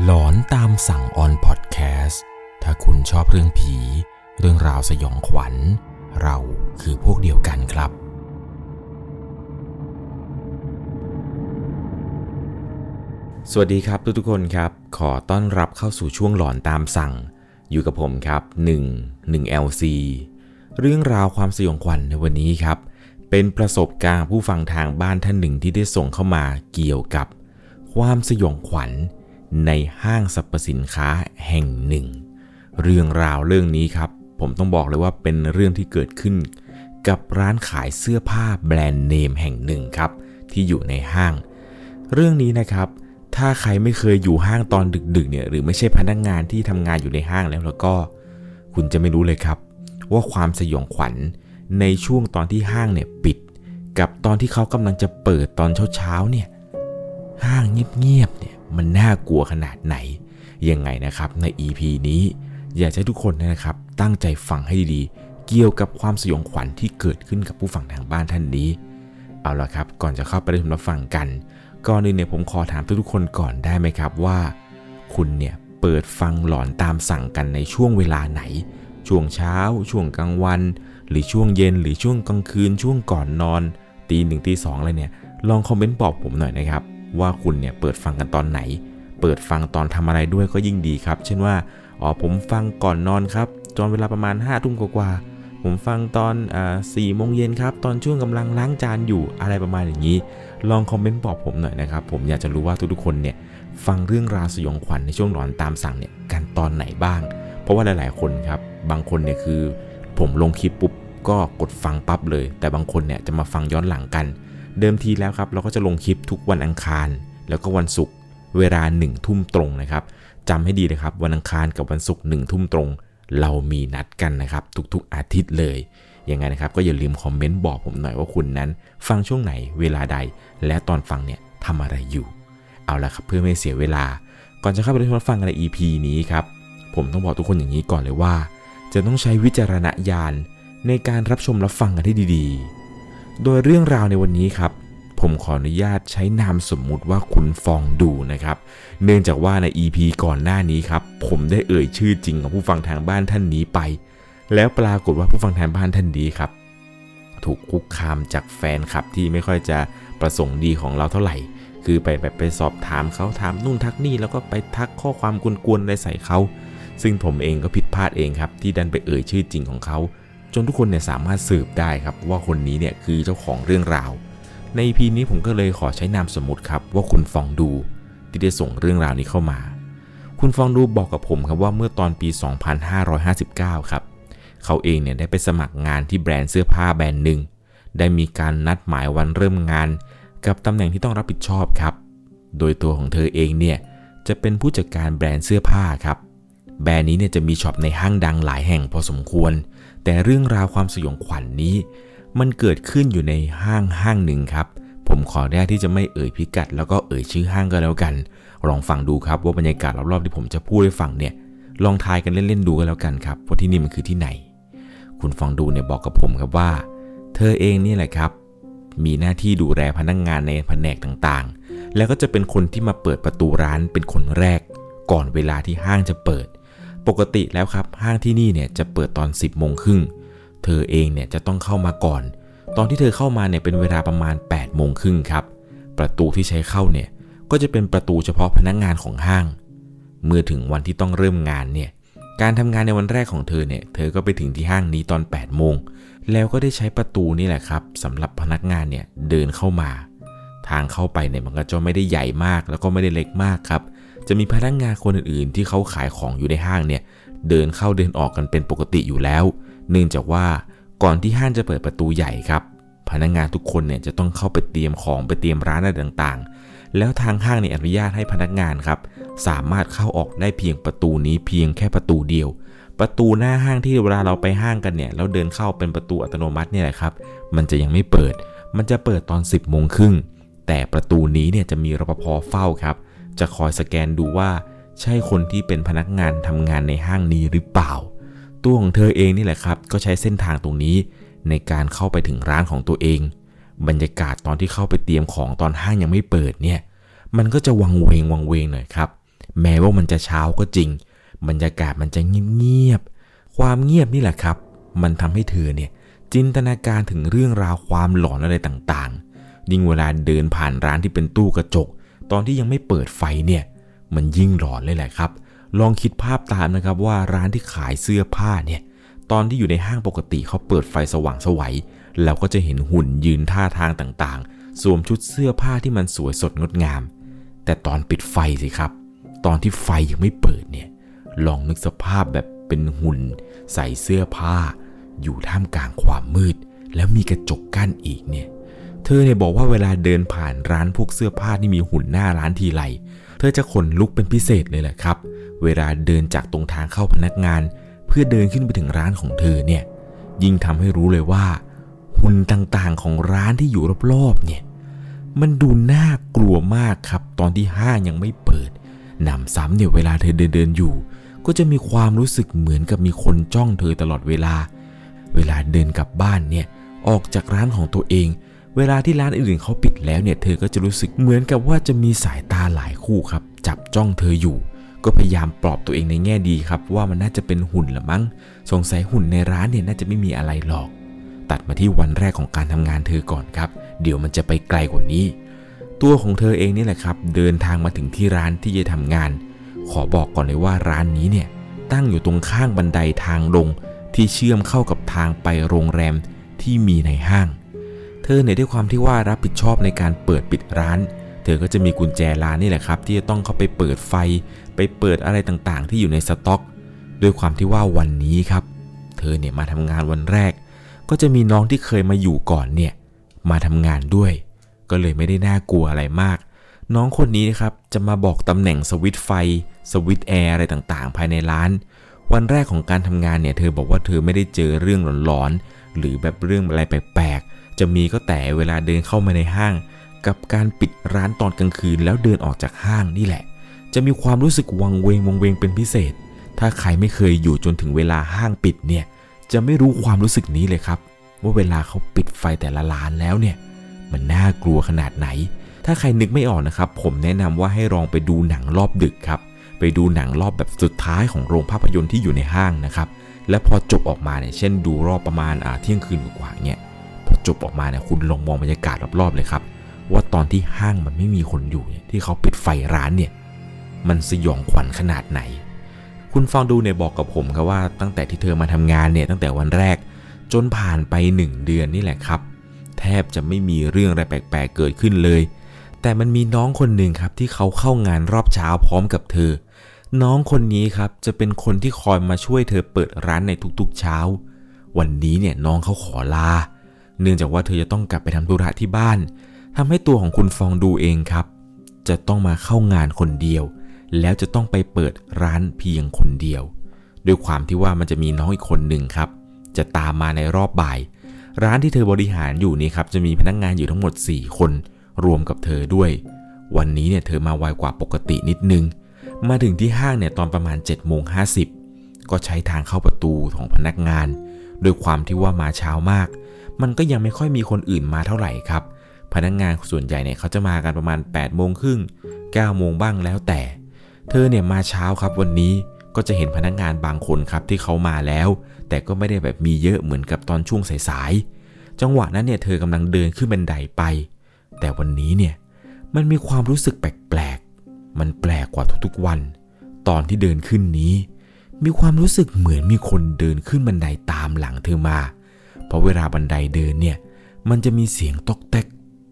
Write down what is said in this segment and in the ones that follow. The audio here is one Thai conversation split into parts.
หลอนตามสั่งออนพอดแคสต์ถ้าคุณชอบเรื่องผี เรื่องราวสยองขวัญ เราคือพวกเดียวกันครับ สวัสดีครับทุกๆคนครับ ขอต้อนรับเข้าสู่ช่วงหลอนตามสั่ง อยู่กับผมครับ 1 1 LC เรื่องราวความสยองขวัญในวันนี้ครับ เป็นประสบการณ์ผู้ฟังทางบ้านท่านหนึ่งที่ได้ส่งเข้ามาเกี่ยวกับ ความสยองขวัญ ในห้างสรรพสินค้าแห่งหนึ่ง เรื่องราวเรื่องนี้ครับ ผมต้องบอกเลยว่าเป็นเรื่องที่เกิดขึ้น กับร้านขายเสื้อผ้าแบรนด์เนมแห่งหนึ่งครับ ที่อยู่ในห้าง เรื่องนี้นะครับ ถ้าใครไม่เคยอยู่ห้างตอนดึกๆเนี่ยหรือไม่ใช่พนักงงานที่ทำงานอยู่ในห้างแล้วแล้วก็ คุณจะไม่รู้เลยครับ ว่าความสยองขวัญในช่วงตอนที่ห้างเนี่ยปิด กับตอนที่เขากำลังจะเปิดตอนเช้าๆเนี่ยห้างเงียบ มันน่ากลัวขนาดไหน ยังไงนะครับใน EP นี้ อยากให้ทุกคนนะครับ ตั้งใจฟังให้ดีๆ เกี่ยวกับความสยองขวัญที่เกิดขึ้นกับผู้ฟังทางบ้านท่านนี้ เอาละครับ ก่อนจะเข้าไปรับชมรับฟังกันก่อนอื่นเนี่ยผมขอถามทุกๆคนก่อนได้ไหมครับว่า คุณเนี่ยเปิดฟังหลอนตามสั่งกันในช่วงเวลาไหน ช่วงเช้า ช่วงกลางวัน หรือช่วงเย็นหรือช่วงกลางคืน ช่วงก่อนนอนตีหนึ่งตีสองอะไรเนี่ยลองคอมเมนต์บอกผมหน่อยนะครับ ว่าคุณเนี่ยเปิดฟังกันตอนไหน เปิดฟังตอนทำอะไรด้วยก็ยิ่งดีครับ เช่นว่าอ๋อผมฟังก่อนนอนครับตอนเวลาประมาณ5้าทุ่มกว่าผมฟังตอนสี่โมงเย็นครับ ตอนช่วงกำลังล้างจานอยู่อะไรประมาณอย่างนี้ ลองคอมเมนต์บอกผมหน่อยนะครับ ผมอยากจะรู้ว่าทุกๆคนเนี่ยฟังเรื่องราวสยองขวัญในช่วงหลอนตามสั่งเนี่ยกันตอนไหนบ้าง เพราะว่าหลายๆคนครับ บางคนเนี่ยคือ ผมลงคลิปปุ๊บก็กดฟังปั๊บเลย แต่บางคนเนี่ยจะมาฟังย้อนหลังกัน เดิมทีแล้วครับเราก็จะลงคลิปทุกวันอังคาร แล้วก็วันศุกร์เวลา1นึ่ทุ่มตรงนะครับจำให้ดีเลยครับ วันอังคารกับวันศุกร์หนึ่งทุ่มตรง เรามีนัดกันนะครับ ทุกๆอาทิตย์เลยยังไงนะครับก็อย่าลืมคอมเมนต์บอกผมหน่อยว่าคุณนั้น ฟังช่วงไหนเวลาใด และตอนฟังเนี่ยทำอะไรอยู่ เอาละครับเพื่อไม่เสียเวลา ก่อนจะเข้าไปรับฟังใน EP นี้ครับผมต้องบอกทุกคนอย่างนี้ก่อนเลยว่า จะต้องใช้วิจารณญาณในการรับชมรับฟังกันให้ดีๆ โดยเรื่องราวในวันนี้ครับ ผมขออนุญาตใช้นามสมมุติว่าคุณฟองดูนะครับ เนื่องจากว่าใน EP ก่อนหน้านี้ครับ ผมได้เอ่ยชื่อจริงของผู้ฟังทางบ้านท่านนี้ไป แล้วปรากฏว่าผู้ฟังทางบ้านท่านนี้ครับ ถูกคุกคามจากแฟนคลับที่ไม่ค่อยจะประสงค์ดีของเราเท่าไหร่ คือไปไปไปสอบถามเขาถามนู่นทักนี่แล้วก็ไปทักข้อความกวนๆอะไรใส่เขาซึ่งผมเองก็ผิดพลาดเองครับที่ดันไปเอ่ยชื่อจริงของเขา จนทุกคนเนี่ยสามารถสืบได้ครับว่าคนนี้เนี่ยคือเจ้าของเรื่องราว ในพีนี้ผมก็เลยขอใช้นามสมมติครับว่าคุณฟองดูที่ได้ส่งเรื่องราวนี้เข้ามา คุณฟองดูบอกกับผมครับว่าเมื่อตอนปี 2559 ครับ เขาเองเนี่ยได้ไปสมัครงานที่แบรนด์เสื้อผ้าแบรนด์หนึ่ง ได้มีการนัดหมายวันเริ่มงาน กับตำแหน่งที่ต้องรับผิดชอบครับ โดยตัวของเธอเองเนี่ยจะเป็นผู้จัดการแบรนด์เสื้อผ้าครับ แบรนด์นี้เนี่ยจะมีช็อปในห้างดังหลายแห่งพอสมควร แต่เรื่องราวความสยองขวัญนนี้ มันเกิดขึ้นอยู่ในห้างห้างหนึ่งครับ ผมขอได้ที่จะไม่เอ่ยพิกัด แล้วก็เอ่ยชื่อห้างก็แล้วกัน ลองฟังดูครับว่าบรรยากาศรอบๆที่ผมจะพูดให้ฟังเนี่ย ลองทายกันเล่นๆดูก็แล้วกันครับว่าที่นี่มันคือที่ไหน คุณฟังดูเนี่ยบอกกับผมครับว่า เธอเองนี่แหละครับ มีหน้าที่ดูแลพนักงงานในแผนกต่างๆ แล้วก็จะเป็นคนที่มาเปิดประตูร้านเป็นคนแรก ก่อนเวลาที่ห้างจะเปิด ปกติแล้วครับห้างที่นี่เนี่ยจะเปิดตอน 10โมงครึ่งเธอเองเนี่ยจะต้องเข้ามาก่อน ตอนที่เธอเข้ามาเนี่ยเป็นเวลาประมาณ8โมงครึ่งครับ ประตูที่ใช้เข้าเนี่ยก็จะเป็นประตูเฉพาะพนักงงานของห้าง เมื่อถึงวันที่ต้องเริ่มงานเนี่ยการทำงานในวันแรกของเธอเนี่ยเธอก็ไปถึงที่ห้างนี้ตอน 8 โมง แล้วก็ได้ใช้ประตูนี่แหละครับสำหรับพนักงานเนี่ยเดินเข้ามา ทางเข้าไปเนี่ยมันก็จะไม่ได้ใหญ่มากแล้วก็ไม่ได้เล็กมากครับ จะมีพนักงานคนอื่นๆ ที่เขาขายของอยู่ในห้างเนี่ยเดินเข้าเดินออกกันเป็นปกติอยู่แล้ว เนื่องจากว่าก่อนที่ห้างจะเปิดประตูใหญ่ครับ พนักงานทุกคนเนี่ยจะต้องเข้าไปเตรียมของไปเตรียมร้านอะไรต่างๆ แล้วทางห้างเนี่ยอนุญาตให้พนักงานครับ สามารถเข้าออกได้เพียงประตูนี้เพียงแค่ประตูเดียว ประตูหน้าห้างที่เวลาเราไปห้างกันเนี่ยแล้วเดินเข้าเป็นประตูอัตโนมัติเนี่ยแหละครับ มันจะยังไม่เปิด มันจะเปิดตอน 10บโมงครึ่งแต่ประตูนี้เนี่ยจะมีรปภเฝ้าครับ จะคอยสแกนดูว่า ใช่คนที่เป็นพนักงานทำงานในห้างนี้หรือเปล่า ตัวของเธอเองนี่แหละครับ ก็ใช้เส้นทางตรงนี้ ในการเข้าไปถึงร้านของตัวเอง บรรยากาศตอนที่เข้าไปเตรียมของตอนห้างยังไม่เปิดเนี่ย มันก็จะวังเวงวังเวงหน่อยครับ แม้ว่ามันจะเช้าก็จริง บรรยากาศมันจะเงียบๆความเงียบนี่แหละครับ มันทำให้เธอเนี่ยจินตนาการถึงเรื่องราวความหลอนอะไรต่างๆยิ่งเวลาเดินผ่านร้านที่เป็นตู้กระจก ตอนที่ยังไม่เปิดไฟเนี่ย มันยิ่งหลอนเลยแหละครับ ลองคิดภาพตามนะครับว่าร้านที่ขายเสื้อผ้าเนี่ย ตอนที่อยู่ในห้างปกติเขาเปิดไฟสว่างสวัยเราก็จะเห็นหุ่นยืนท่าทางต่างๆ สวมชุดเสื้อผ้าที่มันสวยสดงดงาม แต่ตอนปิดไฟสิครับ ตอนที่ไฟยังไม่เปิดเนี่ย ลองนึกสภาพแบบเป็นหุ่น ใส่เสื้อผ้า อยู่ท่ามกลางความมืด แล้วมีกระจกกั้นอีกเนี่ย เธอเนี่ยบอกว่าเวลาเดินผ่านร้านพวกเสื้อผ้าที่มีหุ่นหน้าร้านทีไร เธอจะขนลุกเป็นพิเศษเลยแหละครับ เวลาเดินจากตรงทางเข้าพนักงาน เพื่อเดินขึ้นไปถึงร้านของเธอเนี่ย ยิ่งทำให้รู้เลยว่า หุ่นต่างๆของร้านที่อยู่รอบๆเนี่ย มันดูน่ากลัวมากครับ ตอนที่ห้างยังไม่เปิดหนำซ้ำเนี่ยเวลาเธอเดินเดินอยู่ ก็จะมีความรู้สึกเหมือนกับมีคนจ้องเธอตลอดเวลา เวลาเดินกลับบ้านเนี่ย ออกจากร้านของตัวเอง เวลาที่ร้านอื่นเขาปิดแล้วเนี่ยเธอก็จะรู้สึกเหมือนกับว่าจะมีสายตาหลายคู่ครับ จับจ้องเธออยู่ ก็พยายามปลอบตัวเองในแง่ดีครับ ว่ามันน่าจะเป็นหุ่นละมั้งสงสัยหุ่นในร้านเนี่ยน่าจะไม่มีอะไรหรอก ตัดมาที่วันแรกของการทำงานเธอก่อนครับ เดี๋ยวมันจะไปไกลกว่านี้ ตัวของเธอเองนี่แหละครับ เดินทางมาถึงที่ร้านที่จะทำงาน ขอบอกก่อนเลยว่าร้านนี้เนี่ยตั้งอยู่ตรงข้างบันไดทางลงที่เชื่อมเข้ากับทางไปโรงแรมที่มีในห้าง เธอเนี่ยด้วยความที่ว่ารับผิดชอบในการเปิดปิดร้าน เธอก็จะมีกุญแจร้านนี่แหละครับ ที่จะต้องเข้าไปเปิดไฟ ไปเปิดอะไรต่างๆ ที่อยู่ในสต็อกด้วยความที่ว่าวันนี้ครับ เธอเนี่ยมาทำงานวันแรก ก็จะมีน้องที่เคยมาอยู่ก่อนเนี่ยมาทำงานด้วย ก็เลยไม่ได้น่ากลัวอะไรมาก น้องคนนี้นะครับจะมาบอกตำแหน่งสวิตไฟ สวิตแอร์อะไรต่างๆ ภายในร้าน วันแรกของการทำงานเนี่ยเธอบอกว่าเธอไม่ได้เจอเรื่องหลอนๆหรือแบบเรื่องอะไรแปลกๆ จะมีก็แต่เวลาเดินเข้ามาในห้าง กับการปิดร้านตอนกลางคืนแล้วเดินออกจากห้างนี่แหละ จะมีความรู้สึกวังเวงวังเวงเป็นพิเศษ ถ้าใครไม่เคยอยู่จนถึงเวลาห้างปิดเนี่ยจะไม่รู้ความรู้สึกนี้เลยครับ ว่าเวลาเขาปิดไฟแต่ละร้านแล้วเนี่ย มันน่ากลัวขนาดไหน ถ้าใครนึกไม่ออกนะครับ ผมแนะนำว่าให้ลองไปดูหนังรอบดึกครับ ไปดูหนังรอบแบบสุดท้ายของโรงภาพยนตร์ที่อยู่ในห้างนะครับและพอจบออกมาเนี่ยเช่นดูรอบประมาณอ่าเที่ยงคืนกว่าเนี่ย จบออกมาเนี่ยคุณลองมองบรรยากาศรอบๆเลยครับ ว่าตอนที่ห้างมันไม่มีคนอยู่เนี่ยที่เขาปิดไฟร้านเนี่ยมันสยองขวัญขนาดไหน คุณฟองดูเนี่ยบอกกับผมครับว่าตั้งแต่ที่เธอมาทำงานเนี่ยตั้งแต่วันแรก จนผ่านไป 1 เดือนนี่แหละครับ แทบจะไม่มีเรื่องอะไรแปลกๆเกิดขึ้นเลย แต่มันมีน้องคนหนึ่งครับที่เขาเข้างานรอบเช้าพร้อมกับเธอ น้องคนนี้ครับจะเป็นคนที่คอยมาช่วยเธอเปิดร้านในทุกๆเช้า วันนี้เนี่ยน้องเขาขอลา เนื่องจากว่าเธอจะต้องกลับไปทำธุระที่บ้านทำให้ตัวของคุณฟองดูเองครับ จะต้องมาเข้างานคนเดียว แล้วจะต้องไปเปิดร้านเพียงคนเดียว ด้วยความที่ว่ามันจะมีน้องอีกคนหนึ่งครับ จะตามมาในรอบบ่าย ร้านที่เธอบริหารอยู่นี่ครับจะมีพนักงงานอยู่ทั้งหมด 4 คน รวมกับเธอด้วย วันนี้เนี่ยเธอมาไวกว่าปกตินิดนึง มาถึงที่ห้างเนี่ยตอนประมาณ7จ็ดโมงห้ก็ใช้ทางเข้าประตูของพนักงานโดยความที่ว่ามาเช้ามาก มันก็ยังไม่ค่อยมีคนอื่นมาเท่าไหร่ครับ พนักงานส่วนใหญ่เนี่ยเขาจะมากันประมาณ8ปดโมงครึ่งเก้าโมงบ้างแล้วแต่ เธอเนี่ยมาเช้าครับวันนี้ก็จะเห็นพนักงงานบางคนครับที่เขามาแล้ว แต่ก็ไม่ได้แบบมีเยอะเหมือนกับตอนช่วงสายๆจังหวะนั้นเนี่ยเธอกำลังเดินขึ้นบันไดไป แต่วันนี้เนี่ยมันมีความรู้สึกแปลกๆมันแปลกกว่าทุกๆวัน ตอนที่เดินขึ้นนี้ มีความรู้สึกเหมือนมีคนเดินขึ้นบันไดตามหลังเธอมา เพราะเวลาบันไดเดินเนี่ย มันจะมีเสียงตอกแตก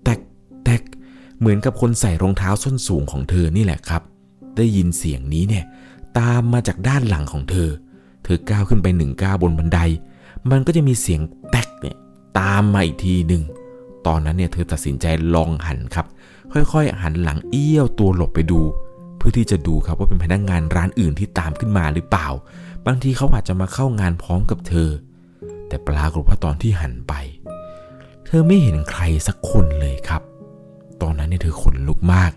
แตกแตกเหมือนกับคนใส่รองเท้าส้นสูงของเธอนี่แหละครับ ได้ยินเสียงนี้เนี่ย ตามมาจากด้านหลังของเธอ เธอก้าวขึ้นไปหนึ่งก้าวบนบันได มันก็จะมีเสียงแตกเนี่ยตามมาอีกทีหนึ่งตอนนั้นเนี่ยเธอตัดสินใจลองหันครับ ค่อยๆ หันหลังเอี้ยวตัวหลบไปดู เพื่อที่จะดูครับว่าเป็นพนักงงานร้านอื่นที่ตามขึ้นมาหรือเปล่า บางทีเขาอาจจะมาเข้างานพร้อมกับเธอ แต่ปรากฏว่าตอนที่หันไป เธอไม่เห็นใครสักคนเลยครับ ตอนนั้นเนี่ยเธอขนลุกมาก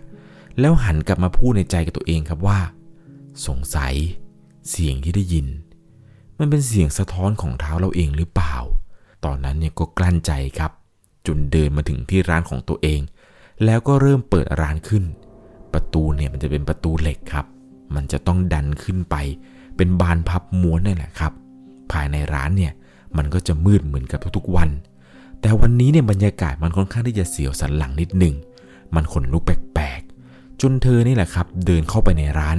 แล้วหันกลับมาพูดในใจกับตัวเองครับว่า สงสัย เสียงที่ได้ยิน มันเป็นเสียงสะท้อนของเท้าเราเองหรือเปล่า ตอนนั้นเนี่ยก็กลั้นใจครับจนเดินมาถึงที่ร้านของตัวเอง แล้วก็เริ่มเปิดร้านขึ้น ประตูเนี่ยมันจะเป็นประตูเหล็กครับ มันจะต้องดันขึ้นไป เป็นบานพับม้วนนี่แหละครับ ภายในร้านเนี่ย มันก็จะมืดเหมือนกับทุกๆวัน แต่วันนี้เนี่ยบรรยากาศมันค่อนข้างที่จะเสียวสันหลังนิดหนึ่ง มันขนลุกแปลกๆ จนเธอนี่แหละครับ เดินเข้าไปในร้าน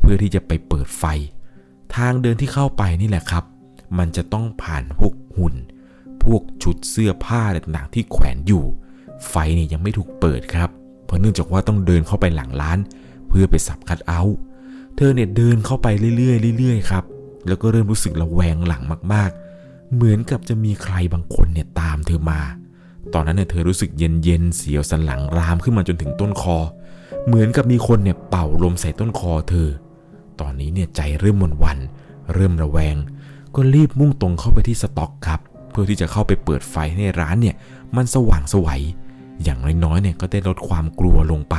เพื่อที่จะไปเปิดไฟ ทางเดินที่เข้าไปนี่แหละครับ มันจะต้องผ่านพวกหุ่น พวกชุดเสื้อผ้าต่างๆที่แขวนอยู่ ไฟเนี่ยยังไม่ถูกเปิดครับ เพราะเนื่องจากว่าต้องเดินเข้าไปหลังร้าน เพื่อไปสับคัดเอาท์เธอเนี่ยเดินเข้าไปเรื่อยๆเรื่อยๆครับ แล้วก็เริ่มรู้สึกระแวงหลังมากๆ เหมือนกับจะมีใครบางคนเนี่ยตามเธอมา ตอนนั้นเนี่ยเธอรู้สึกเย็นๆเสียวสันหลังรามขึ้นมาจนถึงต้นคอ เหมือนกับมีคนเนี่ยเป่าลมใส่ต้นคอเธอ ตอนนี้เนี่ยใจเริ่มวนวัน เริ่มระแวง ก็รีบมุ่งตรงเข้าไปที่สต็อกครับ เพื่อที่จะเข้าไปเปิดไฟในร้านเนี่ยมันสว่างสวัย อย่างน้อยๆเนี่ยก็ได้ลดความกลัวลงไป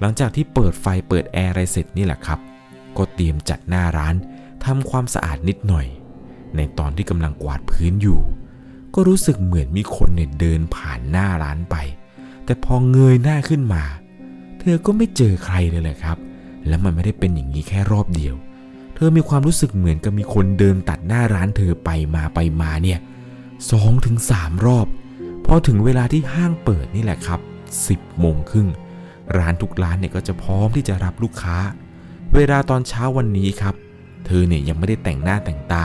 หลังจากที่เปิดไฟเปิดแอร์อะไรเสร็จนี่แหละครับ ก็เตรียมจัดหน้าร้านทำความสะอาดนิดหน่อย ในตอนที่กำลังกวาดพื้นอยู่ ก็รู้สึกเหมือนมีคนเนี่ยเดินผ่านหน้าร้านไป แต่พอเงยหน้าขึ้นมา เธอก็ไม่เจอใครเลยแหละครับ และมันไม่ได้เป็นอย่างนี้แค่รอบเดียว เธอมีความรู้สึกเหมือนกับมีคนเดินตัดหน้าร้านเธอไปมาไปมาเนี่ยสองถึงสามรอบ พอถึงเวลาที่ห้างเปิดนี่แหละครับ 10โมงครึ่งร้านทุกร้านเนี่ยก็จะพร้อมที่จะรับลูกค้า เวลาตอนเช้าวันนี้ครับ เธอเนี่ยยังไม่ได้แต่งหน้าแต่งตา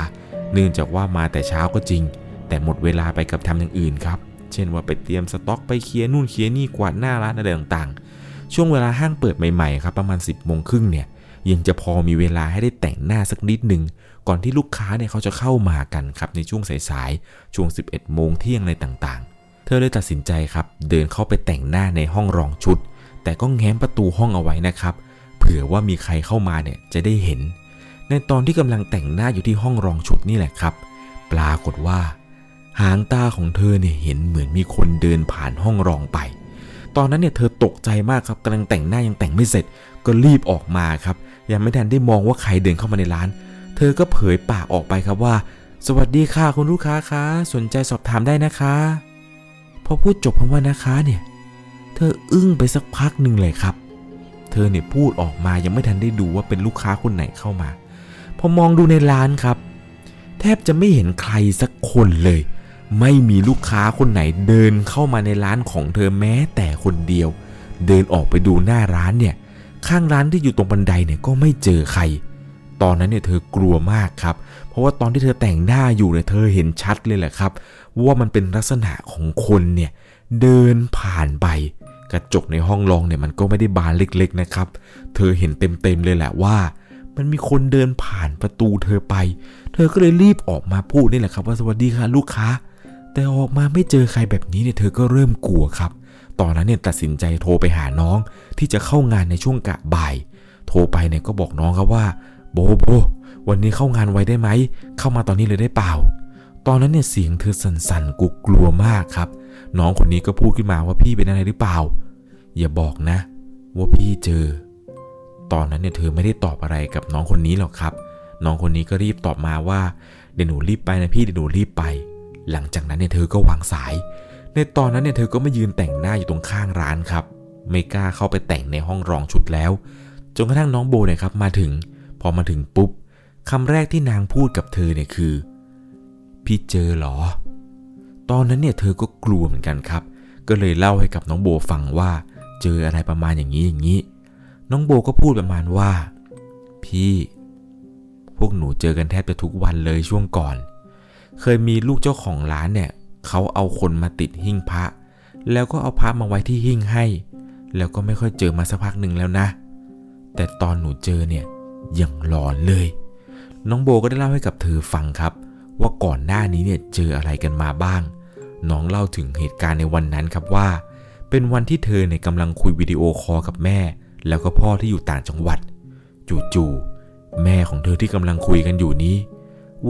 เนื่องจากว่ามาแต่เช้าก็จริง แต่หมดเวลาไปกับทำอย่างอื่นครับ เช่นว่าไปเตรียมสต็อกไปเคลียร์นู่นเคลียร์นี่กวาดหน้าร้านอะไรต่างๆ ช่วงเวลาห้างเปิดใหม่ๆครับประมาณ 10โมงครึ่งเนี่ยยังจะพอมีเวลาให้ได้แต่งหน้าสักนิดหนึ่งก่อนที่ลูกค้าเนี่ยเขาจะเข้ามากันครับในช่วงสายๆช่วง 11โมงเที่ยงอะไรต่างๆ เธอเลยตัดสินใจครับเดินเข้าไปแต่งหน้าในห้องรองชุด แต่ก็แง้มประตูห้องเอาไว้นะครับ เผื่อว่ามีใครเข้ามาเนี่ยจะได้เห็น ในตอนที่กำลังแต่งหน้าอยู่ที่ห้องรองชุดนี่แหละครับ ปรากฏว่า หางตาของเธอเนี่ยเห็นเหมือนมีคนเดินผ่านห้องรองไป ตอนนั้นเนี่ยเธอตกใจมากครับกำลังแต่งหน้ายังแต่งไม่เสร็จ ก็รีบออกมาครับ ยังไม่ทันได้มองว่าใครเดินเข้ามาในร้าน เธอก็เผยปากออกไปครับว่า สวัสดีค่ะคุณลูกค้าคะสนใจสอบถามได้นะคะ พอพูดจบคำว่านะคะเนี่ย เธออึ้งไปสักพักหนึ่งเลยครับ เธอเนี่ยพูดออกมายังไม่ทันได้ดูว่าเป็นลูกค้าคนไหนเข้ามา อมองดูในร้านครับ แทบจะไม่เห็นใครสักคนเลย ไม่มีลูกค้าคนไหนเดินเข้ามาในร้านของเธอแม้แต่คนเดียว เดินออกไปดูหน้าร้านเนี่ยข้างร้านที่อยู่ตรงบันไดเนี่ยก็ไม่เจอใคร ตอนนั้นเนี่ยเธอกลัวมากครับ เพราะว่าตอนที่เธอแต่งหน้าอยู่เนี่ยเธอเห็นชัดเลยแหละครับ ว่ามันเป็นลักษณะของคนเนี่ยเดินผ่านไป กระจกในห้องรองเนี่ยมันก็ไม่ได้บานเล็กๆนะครับ เธอเห็นเต็มๆเลยแหละว่า มันมีคนเดินผ่านประตูเธอไป เธอก็เลยรีบออกมาพูดนี่แหละครับ ว่าสวัสดีค่ะลูกค้า แต่ออกมาไม่เจอใครแบบนี้เนี่ยเธอก็เริ่มกลัวครับ ตอนนั้นเนี่ยตัดสินใจโทรไปหาน้องที่จะเข้างานในช่วงกะบ่าย โทรไปเนี่ยก็บอกน้องครับว่า โบโบ วันนี้เข้างานไว้ได้ไหม เข้ามาตอนนี้เลยได้เปล่า ตอนนั้นเนี่ยเสียงเธอสั่นๆกุกลัวมากครับ น้องคนนี้ก็พูดขึ้นมาว่าพี่เป็นอะไรหรือเปล่า อย่าบอกนะ ว่าพี่เจอ ตอนนั้นเนี่ยเธอไม่ได้ตอบอะไรกับน้องคนนี้หรอกครับ น้องคนนี้ก็รีบตอบมาว่าเดี๋ยวหนูรีบไปนะพี่เดี๋ยวหนูรีบไป หลังจากนั้นเนี่ยเธอก็วางสาย ในตอนนั้นเนี่ยเธอก็มายืนแต่งหน้าอยู่ตรงข้างร้านครับ ไม่กล้าเข้าไปแต่งในห้องรองชุดแล้ว จนกระทั่งน้องโบเนี่ยครับมาถึง พอมาถึงปุ๊บคำแรกที่นางพูดกับเธอเนี่ยคือ พี่เจอเหรอ ตอนนั้นเนี่ยเธอก็กลัวเหมือนกันครับ ก็เลยเล่าให้กับน้องโบฟังว่า เจออะไรประมาณอย่างนี้อย่างนี้ น้องโบก็พูดประมาณว่า พี่ พวกหนูเจอกันแทบจะทุกวันเลยช่วงก่อน เคยมีลูกเจ้าของร้านเนี่ยเขาเอาคนมาติดหิ้งพระ แล้วก็เอาพระมาไว้ที่หิ้งให้ แล้วก็ไม่ค่อยเจอมาสักพักหนึ่งแล้วนะ แต่ตอนหนูเจอเนี่ยยังหลอนเลย น้องโบก็ได้เล่าให้กับเธอฟังครับ ว่าก่อนหน้านี้เนี่ยเจออะไรกันมาบ้าง น้องเล่าถึงเหตุการณ์ในวันนั้นครับว่า เป็นวันที่เธอเนี่ยกำลังคุยวิดีโอคอลกับแม่ แล้วก็พ่อที่อยู่ต่างจังหวัด จู่ๆแม่ของเธอที่กำลังคุยกันอยู่นี้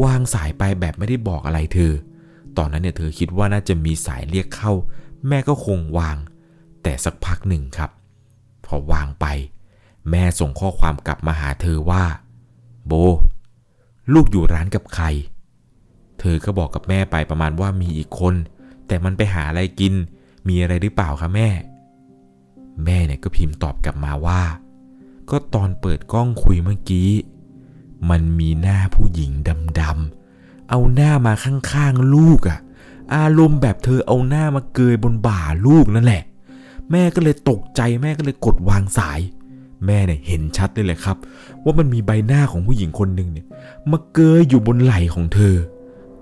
วางสายไปแบบไม่ได้บอกอะไรเธอ ตอนนั้นเนี่ยเธอคิดว่าน่าจะมีสายเรียกเข้า แม่ก็คงวาง แต่สักพักหนึ่งครับ พอวางไป แม่ส่งข้อความกลับมาหาเธอว่า โบ ลูกอยู่ร้านกับใคร เธอก็บอกกับแม่ไปประมาณว่ามีอีกคน แต่มันไปหาอะไรกิน มีอะไรหรือเปล่าคะแม่ แม่เนี่ยก็พิมพ์ตอบกลับมาว่า ก็ตอนเปิดกล้องคุยเมื่อกี้ มันมีหน้าผู้หญิงดำๆเอาหน้ามาข้างๆลูกอะอารมณ์แบบเธอเอาหน้ามาเกยบนบ่าลูกนั่นแหละ แม่ก็เลยตกใจแม่ก็เลยกดวางสาย แม่เนี่ยเห็นชัดเลยแหละครับ ว่ามันมีใบหน้าของผู้หญิงคนหนึ่งเนี่ยมาเกยอยู่บนไหล่ของเธอ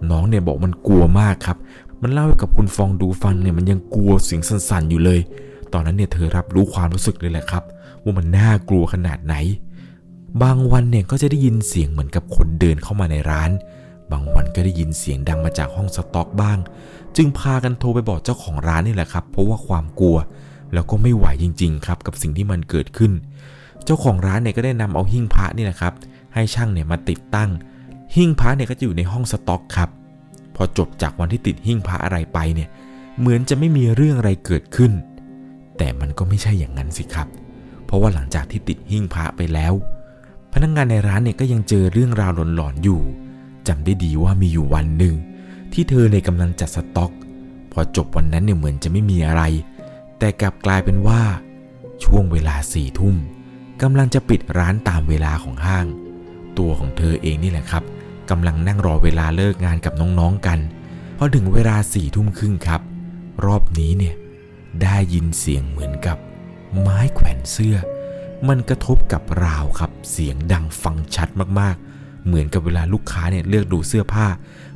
น้องเนี่ยบอกมันกลัวมากครับ มันเล่าให้กับคุณฟองดูฟังเนี่ยมันยังกลัวเสียงสั่นๆอยู่เลย ตอนนั้นเนี่ยเธอรับรู้ความรู้สึกเลยแหละครับ ว่ามันน่ากลัวขนาดไหน บางวันเนี่ยก็จะได้ยินเสียงเหมือนกับคนเดินเข้ามาในร้าน บางวันก็ได้ยินเสียงดังมาจากห้องสต็อกบ้าง จึงพากันโทรไปบอกเจ้าของร้านนี่แหละครับ เพราะว่าความกลัว แล้วก็ไม่ไหวจริง ๆ ครับ กับสิ่งที่มันเกิดขึ้น เจ้าของร้านเนี่ยก็ได้นำเอาหิ้งพระนี่แหละครับ ให้ช่างเนี่ยมาติดตั้ง หิ้งพระเนี่ยก็จะอยู่ในห้องสต็อกครับ พอจบจากวันที่ติดหิ้งพระอะไรไปเนี่ย เหมือนจะไม่มีเรื่องอะไรเกิดขึ้น แต่มันก็ไม่ใช่อย่างนั้นสิครับ เพราะว่าหลังจากที่ติดหิ้งพระไปแล้ว พนักงงานในร้านเนี่ยก็ยังเจอเรื่องราวหลอนๆอยู่จำได้ดีว่ามีอยู่วันหนึ่ง ที่เธอในกำลังจัดสต็อก พอจบวันนั้นเนี่ยเหมือนจะไม่มีอะไร แต่กลับกลายเป็นว่า ช่วงเวลาสี่ทุ่มกำลังจะปิดร้านตามเวลาของห้าง ตัวของเธอเองนี่แหละครับกำลังนั่งรอเวลาเลิกงานกับน้องๆกันพอถึงเวลาสี่ทุ่มครึ่งครับ รอบนี้เนี่ย ได้ยินเสียงเหมือนกับ ไม้แขวนเสื้อ มันกระทบกับราวครับ เสียงดังฟังชัดมากๆ เหมือนกับเวลาลูกค้าเนี่ยเลือกดูเสื้อผ้า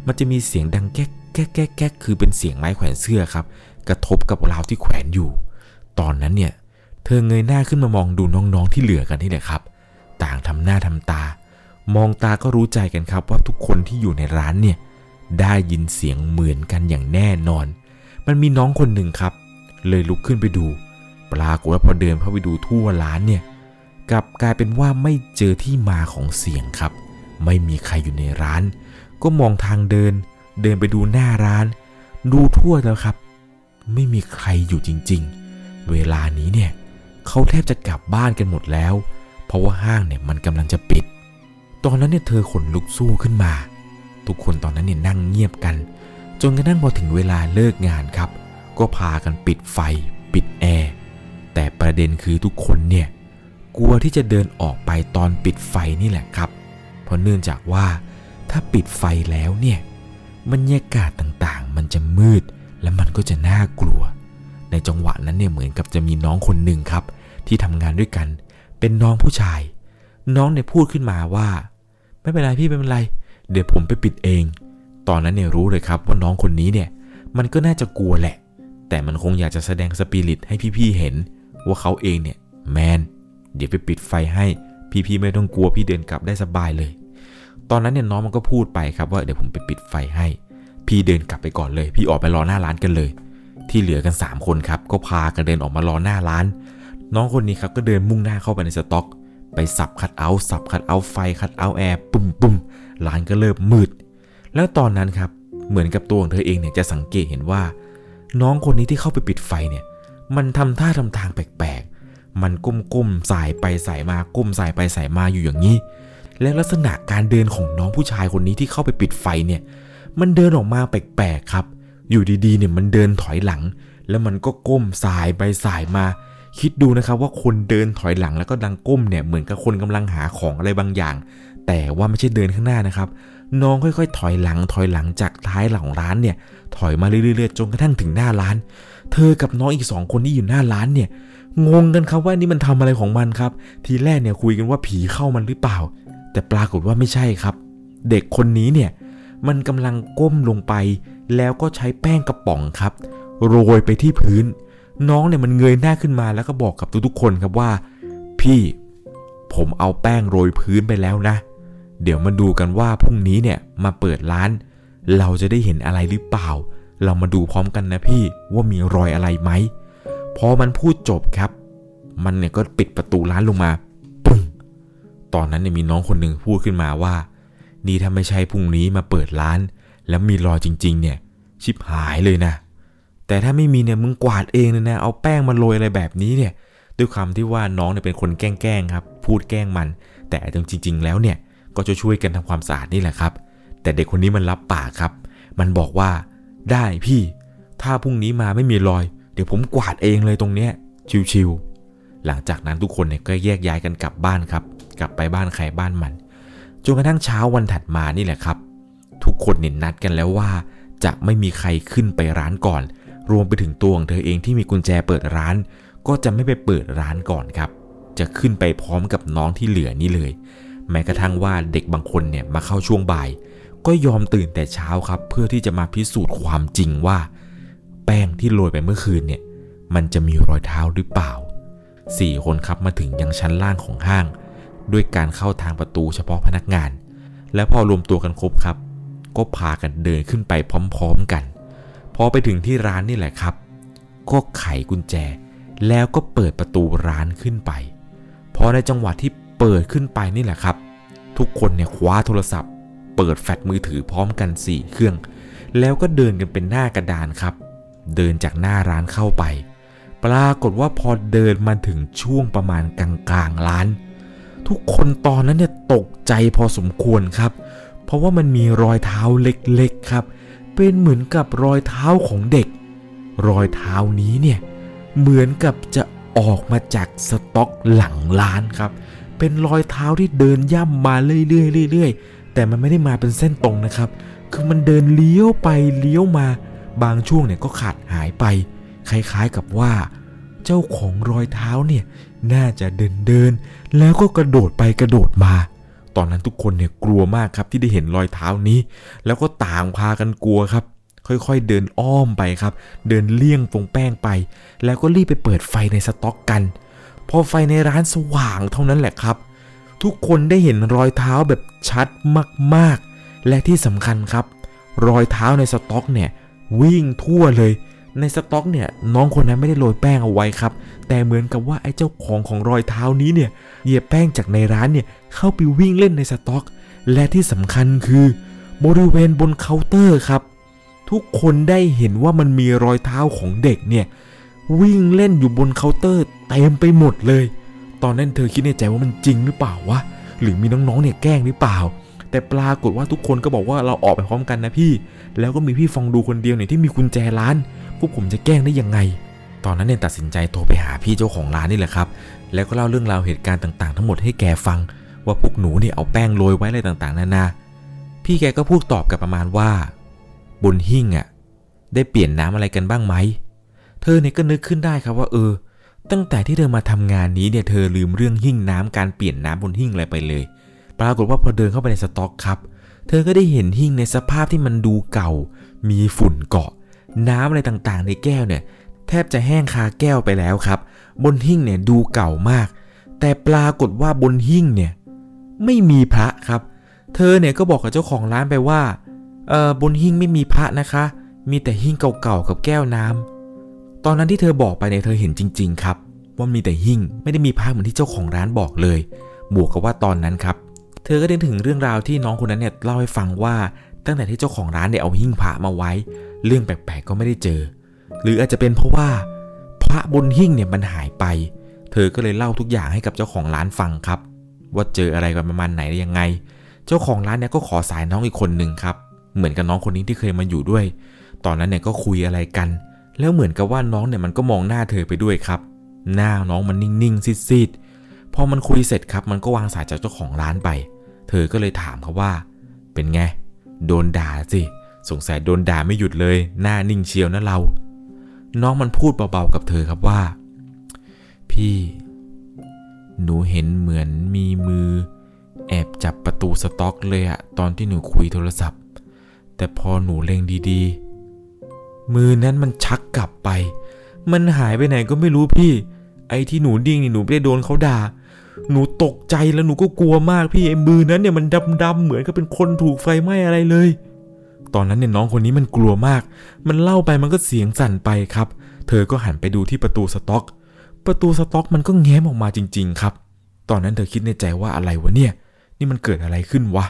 มันจะมีเสียงดังแก๊กแก๊กแก๊กแก๊กคือเป็นเสียงไม้แขวนเสื้อครับ กระทบกับราวที่แขวนอยู่ ตอนนั้นเนี่ย เธอเงยหน้าขึ้นมามองดูน้องๆที่เหลือกันนี่แหละครับ ต่างทำหน้าทำตา มองตาก็รู้ใจกันครับว่าทุกคนที่อยู่ในร้านเนี่ยได้ยินเสียงเหมือนกันอย่างแน่นอน มันมีน้องคนหนึ่งครับ เลยลุกขึ้นไปดู ปรากฏว่าพอเดินเข้าไปดูทั่วร้านเนี่ยกลับกลายเป็นว่าไม่เจอที่มาของเสียงครับ ไม่มีใครอยู่ในร้าน ก็มองทางเดิน เดินไปดูหน้าร้าน ดูทั่วแล้วครับ ไม่มีใครอยู่จริง ๆ เวลานี้เนี่ยเขาแทบจะกลับบ้านกันหมดแล้ว เพราะว่าห้างเนี่ยมันกำลังจะปิด ตอนนั้นเนี่ยเธอขนลุกสู้ขึ้นมา ทุกคนตอนนั้นเนี่ยนั่งเงียบกัน จนกระทั่งพอถึงเวลาเลิกงานครับ ก็พากันปิดไฟ ปิดแอร์แต่ประเด็นคือทุกคนเนี่ยกลัวที่จะเดินออกไปตอนปิดไฟนี่แหละครับ เพราะเนื่องจากว่าถ้าปิดไฟแล้วเนี่ยบรรยากาศต่างๆ มันจะมืดและมันก็จะน่ากลัว ในจังหวะนั้นเนี่ยเหมือนกับจะมีน้องคนหนึ่งครับ ที่ทำงานด้วยกัน เป็นน้องผู้ชาย น้องเนี่ยพูดขึ้นมาว่า ไม่เป็นไรพี่ไม่เป็นไร เดี๋ยวผมไปปิดเอง ตอนนั้นเนี่ยรู้เลยครับว่าน้องคนนี้เนี่ย มันก็น่าจะกลัวแหละ แต่มันคงอยากจะแสดงสปิริตให้พี่ๆเห็น ว่าเขาเองเนี่ยแมน เดี๋ยวไปปิดไฟให้พี่ๆไม่ต้องกลัวพี่เดินกลับได้สบายเลย ตอนนั้นเนี่ยน้องมันก็พูดไปครับว่าเดี๋ยวผมไปปิดไฟให้ พี่เดินกลับไปก่อนเลย พี่ออกไปรอหน้าร้านกันเลย ที่เหลือกัน 3 คนครับก็พากันเดินออกมารอหน้าร้าน น้องคนนี้ครับก็เดินมุ่งหน้าเข้าไปในสต็อก ไปสับคัดเอาท์สับคัดเอาท์ไฟคัดเอาท์แอร์ปุ่มปุ่มร้านก็เริ่มมืด แล้วตอนนั้นครับเหมือนกับตัวของเธอเองเนี่ยจะสังเกตเห็นว่า น้องคนนี้ที่เข้าไปปิดไฟเนี่ย มันทำท่าทำทางแปลกๆ มันก้มๆสายไปสายมาก้มสายไปสายมาอยู่อย่างนี้ และลักษณะการเดินของน้องผู้ชายคนนี้ที่เข้าไปปิดไฟเนี่ย มันเดินออกมาแปลกๆครับ อยู่ดีๆเนี่ยมันเดินถอยหลัง แล้วมันก็ก้มสายไปสายมา คิดดูนะครับว่าคนเดินถอยหลังแล้วก็ดังก้มเนี่ยเหมือนกับคนกำลังหาของอะไรบางอย่าง แต่ว่าไม่ใช่เดินข้างหน้านะครับ น้องค่อยๆ ถอยหลังถอยหลังจากท้ายหลังร้านเนี่ย ถอยมาเรื่อยๆจนกระทั่งถึงหน้าร้าน เธอกับน้องอีกสองคนที่อยู่หน้าร้านเนี่ยงงกันครับว่านี่มันทำอะไรของมันครับ ทีแรกเนี่ยคุยกันว่าผีเข้ามันหรือเปล่า แต่ปรากฏว่าไม่ใช่ครับ เด็กคนนี้เนี่ยมันกำลังก้มลงไป แล้วก็ใช้แป้งกระป๋องครับ โรยไปที่พื้น น้องเนี่ยมันเงยหน้าขึ้นมาแล้วก็บอกกับทุกๆคนครับว่า พี่ ผมเอาแป้งโรยพื้นไปแล้วนะ เดี๋ยวมาดูกันว่าพรุ่งนี้เนี่ยมาเปิดร้าน เราจะได้เห็นอะไรหรือเปล่า เรามาดูพร้อมกันนะพี่ว่ามีรอยอะไรไหมพอมันพูดจบครับ มันเนี่ยก็ปิดประตูร้านลงมาปึ้งตอนนั้นเนี่ยมีน้องคนหนึ่งพูดขึ้นมาว่า นี่ถ้าไม่ใช่พรุ่งนี้มาเปิดร้าน แล้วมีรอยจริง ๆ เนี่ย ชิบหายเลยนะ แต่ถ้าไม่มีเนี่ยมึงกวาดเองเลยนะเอาแป้งมาโรยอะไรแบบนี้เนี่ยด้วยความที่ว่าน้องเนี่ยเป็นคนแกล้งๆครับ พูดแกล้งมัน แต่จริงๆ แล้วเนี่ย ก็จะช่วยกันทำความสะอาดนี่แหละครับ แต่เด็กคนนี้มันรับปากครับ มันบอกว่าได้พี่ ถ้าพรุ่งนี้มาไม่มีรอย เดี๋ยวผมกวาดเองเลยตรงเนี้ย ชิวๆหลังจากนั้นทุกคนเนี่ยก็แยกย้ายกันกลับบ้านครับ กลับไปบ้านใครบ้านมันจนกระทั่งเช้าวันถัดมานี่แหละครับ ทุกคนเนี่ยนัดกันแล้วว่า จะไม่มีใครขึ้นไปร้านก่อน รวมไปถึงตัวของเธอเองที่มีกุญแจเปิดร้าน ก็จะไม่ไปเปิดร้านก่อนครับ จะขึ้นไปพร้อมกับน้องที่เหลือนี่เลย แม้กระทั่งว่าเด็กบางคนเนี่ยมาเข้าช่วงบ่าย ก็ยอมตื่นแต่เช้าครับ เพื่อที่จะมาพิสูจน์ความจริงว่า แป้งที่โรยไปเมื่อคืนเนี่ยมันจะมีรอยเท้าหรือเปล่าสี่คนครับมาถึงยังชั้นล่างของห้าง ด้วยการเข้าทางประตูเฉพาะพนักงาน และพอรวมตัวกันครบครับ ก็พากันเดินขึ้นไปพร้อมๆกัน พอไปถึงที่ร้านนี่แหละครับ ก็ไขกุญแจ แล้วก็เปิดประตูร้านขึ้นไป พอในจังหวะที่ เปิดขึ้นไปนี่แหละครับ ทุกคนเนี่ยคว้าโทรศัพท์ เปิดแฟลชมือถือพร้อมกัน 4 เครื่อง แล้วก็เดินกันเป็นหน้ากระดานครับ เดินจากหน้าร้านเข้าไป ปรากฏว่าพอเดินมาถึงช่วงประมาณกลางๆร้าน ทุกคนตอนนั้นเนี่ยตกใจพอสมควรครับ เพราะว่ามันมีรอยเท้าเล็กๆครับ เป็นเหมือนกับรอยเท้าของเด็ก รอยเท้านี้เนี่ยเหมือนกับจะออกมาจากสต็อกหลังร้านครับ เป็นรอยเท้าที่เดินย่ำมาเรื่อยๆเรื่อยๆแต่มันไม่ได้มาเป็นเส้นตรงนะครับ คือมันเดินเลี้ยวไปเลี้ยวมา บางช่วงเนี่ยก็ขาดหายไป คล้ายๆกับว่า เจ้าของรอยเท้าเนี่ยน่าจะเดินเดิน แล้วก็กระโดดไปกระโดดมา ตอนนั้นทุกคนเนี่ยกลัวมากครับที่ได้เห็นรอยเท้านี้ แล้วก็ต่างพากันกลัวครับค่อยๆ เดินอ้อมไปครับ เดินเลี่ยงตรงแป้งไป แล้วก็รีบไปเปิดไฟในสต็อกกัน พอไฟในร้านสว่างเท่านั้นแหละครับ ทุกคนได้เห็นรอยเท้าแบบชัดมากๆ และที่สำคัญครับ รอยเท้าในสต็อกเนี่ยวิ่งทั่วเลย ในสต็อกเนี่ยน้องคนนั้นไม่ได้โรยแป้งเอาไว้ครับ แต่เหมือนกับว่าไอ้เจ้าของของรอยเท้านี้เนี่ยเหยียบแป้งจากในร้านเนี่ยเข้าไปวิ่งเล่นในสต็อก และที่สำคัญคือบริเวณบนเคาน์เตอร์ครับ ทุกคนได้เห็นว่ามันมีรอยเท้าของเด็กเนี่ย วิ่งเล่นอยู่บนเคาน์เตอร์เต็มไปหมดเลย ตอนนั้นเธอคิดในใจว่ามันจริงหรือเปล่าวะหรือมีน้องๆเนี่ยแกล้งหรือเปล่า แต่ปรากฏว่าทุกคนก็บอกว่าเราออกไปพร้อมกันนะพี่ แล้วก็มีพี่ฟองดูคนเดียวเนี่ยที่มีกุญแจร้านพวกผมจะแกล้งได้ยังไง ตอนนั้นเนี่ยตัดสินใจโทรไปหาพี่เจ้าของร้านนี่แหละครับ แล้วก็เล่าเรื่องราวเหตุการณ์ต่างๆ ทั้งหมดให้แกฟัง ว่าพวกหนูเนี่ยเอาแป้งโรยไว้อะไรต่างๆนานาพี่แกก็พูดตอบกลับประมาณว่า บนหิ้งอะได้เปลี่ยนน้ำอะไรกันบ้างไหม เธอเนี่ยก็นึกขึ้นได้ครับว่าเออ ตั้งแต่ที่เธอมาทำงานนี้เนี่ยเธอลืมเรื่องหิ้งน้ำการเปลี่ยนน้ำบนหิ้งอะไรไปเลย ปรากฏว่าพอเดินเข้าไปในสต็อกครับ เธอก็ได้เห็นหิ้งในสภาพที่มันดูเก่า มีฝุ่นเกาะ น้ำอะไรต่างๆ ในแก้วเนี่ย แทบจะแห้งคาแก้วไปแล้วครับ บนหิ้งเนี่ยดูเก่ามาก แต่ปรากฏว่าบนหิ้งเนี่ยไม่มีพระครับ เธอเนี่ยก็บอกกับเจ้าของร้านไปว่าเออบนหิ้งไม่มีพระนะคะ มีแต่หิ้งเก่าๆกับแก้วน้ำ ตอนนั้นที่เธอบอกไปเนี่ยเธอเห็นจริง ๆ ครับว่ามีแต่หิ้งไม่ได้มีพระเหมือนที่เจ้าของร้านบอกเลย บวกกับว่าตอนนั้นครับ เธอก็ได้ถึงเรื่องราวที่น้องคนนั้นเนี่ยเล่าให้ฟังว่าตั้งแต่ที่เจ้าของร้านเนี่ยเอาหิ้งพระมาไว้ เรื่องแปลกๆก็ไม่ได้เจอ หรืออาจจะเป็นเพราะว่าพระบนหิ้งเนี่ยมันหายไป เธอก็เลยเล่าทุกอย่างให้กับเจ้าของร้านฟังครับ ว่าเจออะไรกันประมาณไหนยังไง เจ้าของร้านเนี่ยก็ขอสายน้องอีกคนหนึ่งครับ เหมือนกับน้องคนนี้ที่เคยมาอยู่ด้วย ตอนนั้นเนี่ยก็คุยอะไรกัน แล้วเหมือนกับว่าน้องเนี่ยมันก็มองหน้าเธอไปด้วยครับ หน้าน้องมันนิ่งๆซีดๆพอมันคุยเสร็จครับ มันก็วางสายจากเจ้าของร้านไป เธอก็เลยถามเขาว่า เป็นไง โดนด่าสิสงสัยโดนด่าไม่หยุดเลย หน้านิ่งเชียวนะเรา น้องมันพูดเบาๆกับเธอครับว่า พี่ หนูเห็นเหมือนมีมือ แอบจับประตูสต็อกเลยอะตอนที่หนูคุยโทรศัพท์ แต่พอหนูเล็งดีๆ มือนั้นมันชักกลับไป มันหายไปไหนก็ไม่รู้พี่ ไอ้ที่หนูดิ้งนี่หนูไม่ได้โดนเขาด่า หนูตกใจแล้วหนูก็กลัวมากพี่ไอ้มือนั้นเนี่ยมันดำๆเหมือนกับเป็นคนถูกไฟไหม้อะไรเลย ตอนนั้นเนี่ยน้องคนนี้มันกลัวมาก มันเล่าไปมันก็เสียงสั่นไปครับ เธอก็หันไปดูที่ประตูสต็อก ประตูสต็อกมันก็แง้มออกมาจริง ๆ ครับ ตอนนั้นเธอคิดในใจว่าอะไรวะเนี่ย นี่มันเกิดอะไรขึ้นวะ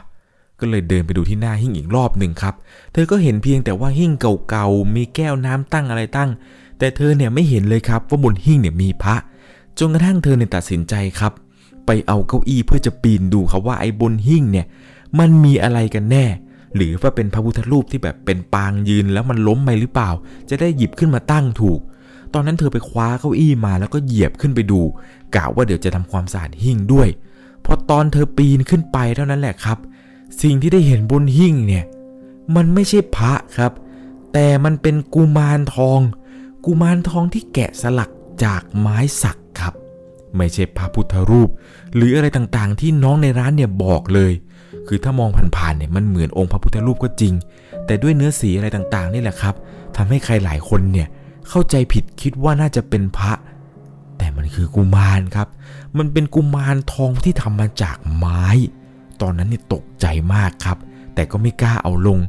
ก็เลยเดินไปดูที่หน้าหิ้งอีกรอบหนึ่งครับ เธอก็เห็นเพียงแต่ว่าหิ้งเก่าๆ มีแก้วน้ำตั้งอะไรตั้ง แต่เธอเนี่ยไม่เห็นเลยครับว่าบนหิ้งเนี่ยมีพระ จนกระทั่งเธอเนี่ยตัดสินใจครับ ไปเอาเก้าอี้เพื่อจะปีนดูครับว่าไอ้บนหิ้งเนี่ยมันมีอะไรกันแน่ หรือว่าเป็นพระพุทธรูปที่แบบเป็นปางยืนแล้วมันล้มไปหรือเปล่า จะได้หยิบขึ้นมาตั้งถูก ตอนนั้นเธอไปคว้าเก้าอี้มาแล้วก็เหยียบขึ้นไปดูกะว่าเดี๋ยวจะทำความสะอาดหิ้งด้วยพอตอนเธอปีนขึ้นไปเท่านั้นแหละครับ สิ่งที่ได้เห็นบนหิ้งเนี่ยมันไม่ใช่พระครับ แต่มันเป็นกุมารทอง กุมารทองที่แกะสลักจากไม้สักครับ ไม่ใช่พระพุทธรูป หรืออะไรต่างๆ ที่น้องในร้านเนี่ยบอกเลย คือถ้ามองผ่านๆเนี่ยมันเหมือนองค์พระพุทธรูปก็จริง แต่ด้วยเนื้อสีอะไรต่างๆ นี่แหละครับทำให้ใครหลายคนเนี่ยเข้าใจผิดคิดว่าน่าจะเป็นพระ แต่มันคือกุมารครับ มันเป็นกุมารทองที่ทำมาจากไม้ ตอนนั้นเนี่ยตกใจมากครับ แต่ก็ไม่กล้าเอาลง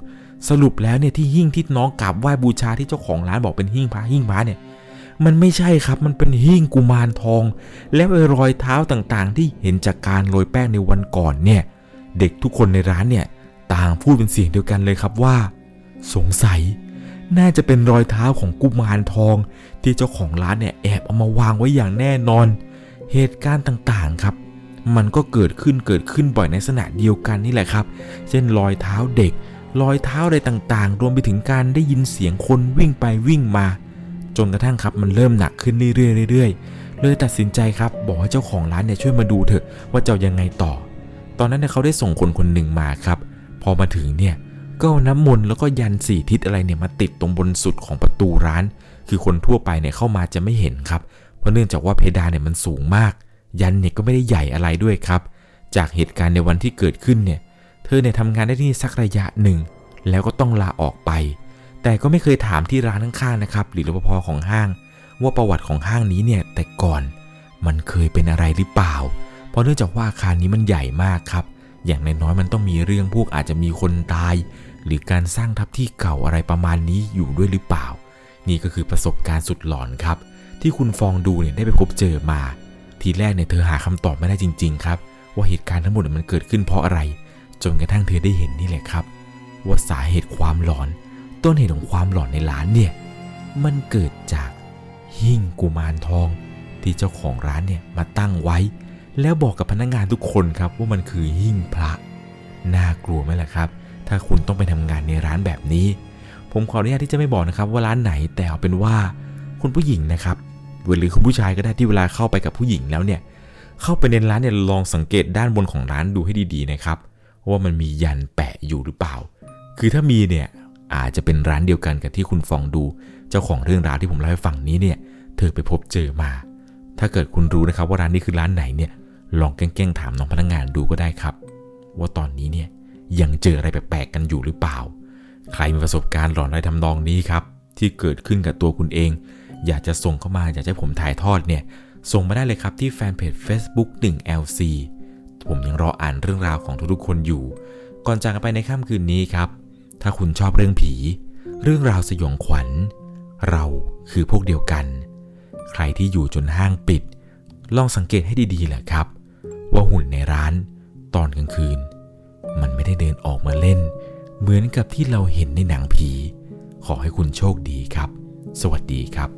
สรุปแล้วเนี่ยที่หิ้งที่น้องกราบไหว้บูชาที่เจ้าของร้านบอกเป็นหิ้งพระหิ้งพระเนี่ยมันไม่ใช่ครับมันเป็นหิ้งกุมารทอง แล้วไอ้รอยเท้าต่างๆ ที่เห็นจากการโรยแป้งในวันก่อนเนี่ย เด็กทุกคนในร้านเนี่ยต่างพูดเป็นเสียงเดียวกันเลยครับว่า สงสัย น่าจะเป็นรอยเท้าของกุมารทอง ที่เจ้าของร้านเนี่ยแอบเอามาวางไว้อย่างแน่นอน เหตุการณ์ต่างๆครับ มันก็เกิดขึ้นเกิดขึ้นบ่อยในลักษณะเดียวกันนี่แหละครับ เช่นรอยเท้าเด็ก รอยเท้าอะไรต่างๆ รวมไปถึงการได้ยินเสียงคนวิ่งไปวิ่งมา จนกระทั่งครับมันเริ่มหนักขึ้นเรื่อยๆเรื่อยๆเลยตัดสินใจครับบอกให้เจ้าของร้านเนี่ยช่วยมาดูเถอะว่าจะยังไงต่อ ตอนนั้นเนี่ยเขาได้ส่งคนคนหนึ่งมาครับ พอมาถึงเนี่ยก็น้ำมนต์แล้วก็ยันสี่ทิศอะไรเนี่ยมาติดตรงบนสุดของประตูร้าน คือคนทั่วไปเนี่ยเข้ามาจะไม่เห็นครับ เพราะเนื่องจากว่าเพดานเนี่ยมันสูงมาก ยันเนี่ยก็ไม่ได้ใหญ่อะไรด้วยครับ จากเหตุการณ์ในวันที่เกิดขึ้นเนี่ย เธอเนี่ยทำงานได้ที่สักระยะหนึ่ง แล้วก็ต้องลาออกไป แต่ก็ไม่เคยถามที่ร้านข้างๆนะครับ หรือรปภของห้าง ว่าประวัติของห้างนี้เนี่ยแต่ก่อนมันเคยเป็นอะไรหรือเปล่า เพราะเนื่องจากว่าอาคารนี้มันใหญ่มากครับ อย่างน้อยๆมันต้องมีเรื่องพวกอาจจะมีคนตาย หรือการสร้างทับที่เก่าอะไรประมาณนี้อยู่ด้วยหรือเปล่า นี่ก็คือประสบการณ์สุดหลอนครับ ที่คุณฟองดูเนี่ยได้ไปพบเจอมา ทีแรกเนี่ยเธอหาคำตอบไม่ได้จริง ๆ ครับ ว่าเหตุการณ์ทั้งหมดมันเกิดขึ้นเพราะอะไร จนกระทั่งเธอได้เห็นนี่แหละครับ ว่าสาเหตุความหลอน ต้นเหตุของความหลอนในร้านเนี่ยมันเกิดจากหิ้งกุมารทอง ที่เจ้าของร้านเนี่ยมาตั้งไว้ แล้วบอกกับพนักงานทุกคนครับว่ามันคือหิ้งพระน่ากลัวไหมล่ะครับ ถ้าคุณต้องไปทำงานในร้านแบบนี้ ผมขออนุญาตที่จะไม่บอกนะครับว่าร้านไหนแต่เอาเป็นว่า คุณผู้หญิงนะครับ หรือคุณผู้ชายก็ได้ที่เวลาเข้าไปกับผู้หญิงแล้วเนี่ยเข้าไปในร้านเนี่ยลองสังเกตด้านบนของร้านดูให้ดีๆนะครับ ว่ามันมียันแปะอยู่หรือเปล่า คือถ้ามีเนี่ยอาจจะเป็นร้านเดียวกันกับที่คุณฟองดู เจ้าของเรื่องราวที่ผมเล่าให้ฟังนี้เนี่ย เธอไปพบเจอมา ถ้าเกิดคุณรู้นะครับว่าร้านนี้คือร้านไหนเนี่ยลองแกล้งๆถามน้องพนักงานดูก็ได้ครับ ว่าตอนนี้เนี่ยยังเจออะไรแปลกๆกันอยู่หรือเปล่า ใครมีประสบการณ์หลอนอะไรทำนองนี้ครับที่เกิดขึ้นกับตัวคุณเอง อยากจะส่งเข้ามาอยากให้ผมถ่ายทอดเนี่ย ส่งมาได้เลยครับที่แฟนเพจ Facebook 1LC ผมยังรออ่านเรื่องราวของทุกๆคนอยู่ ก่อนจากกันไปในค่ำคืนนี้ครับ ถ้าคุณชอบเรื่องผี เรื่องราวสยองขวัญ เราคือพวกเดียวกัน ใครที่อยู่จนห้างปิด ลองสังเกตให้ดีๆแหละครับ ว่าหุ่นในร้านตอนกลางคืน มันไม่ได้เดินออกมาเล่น เหมือนกับที่เราเห็นในหนังผี ขอให้คุณโชคดีครับ สวัสดีครับ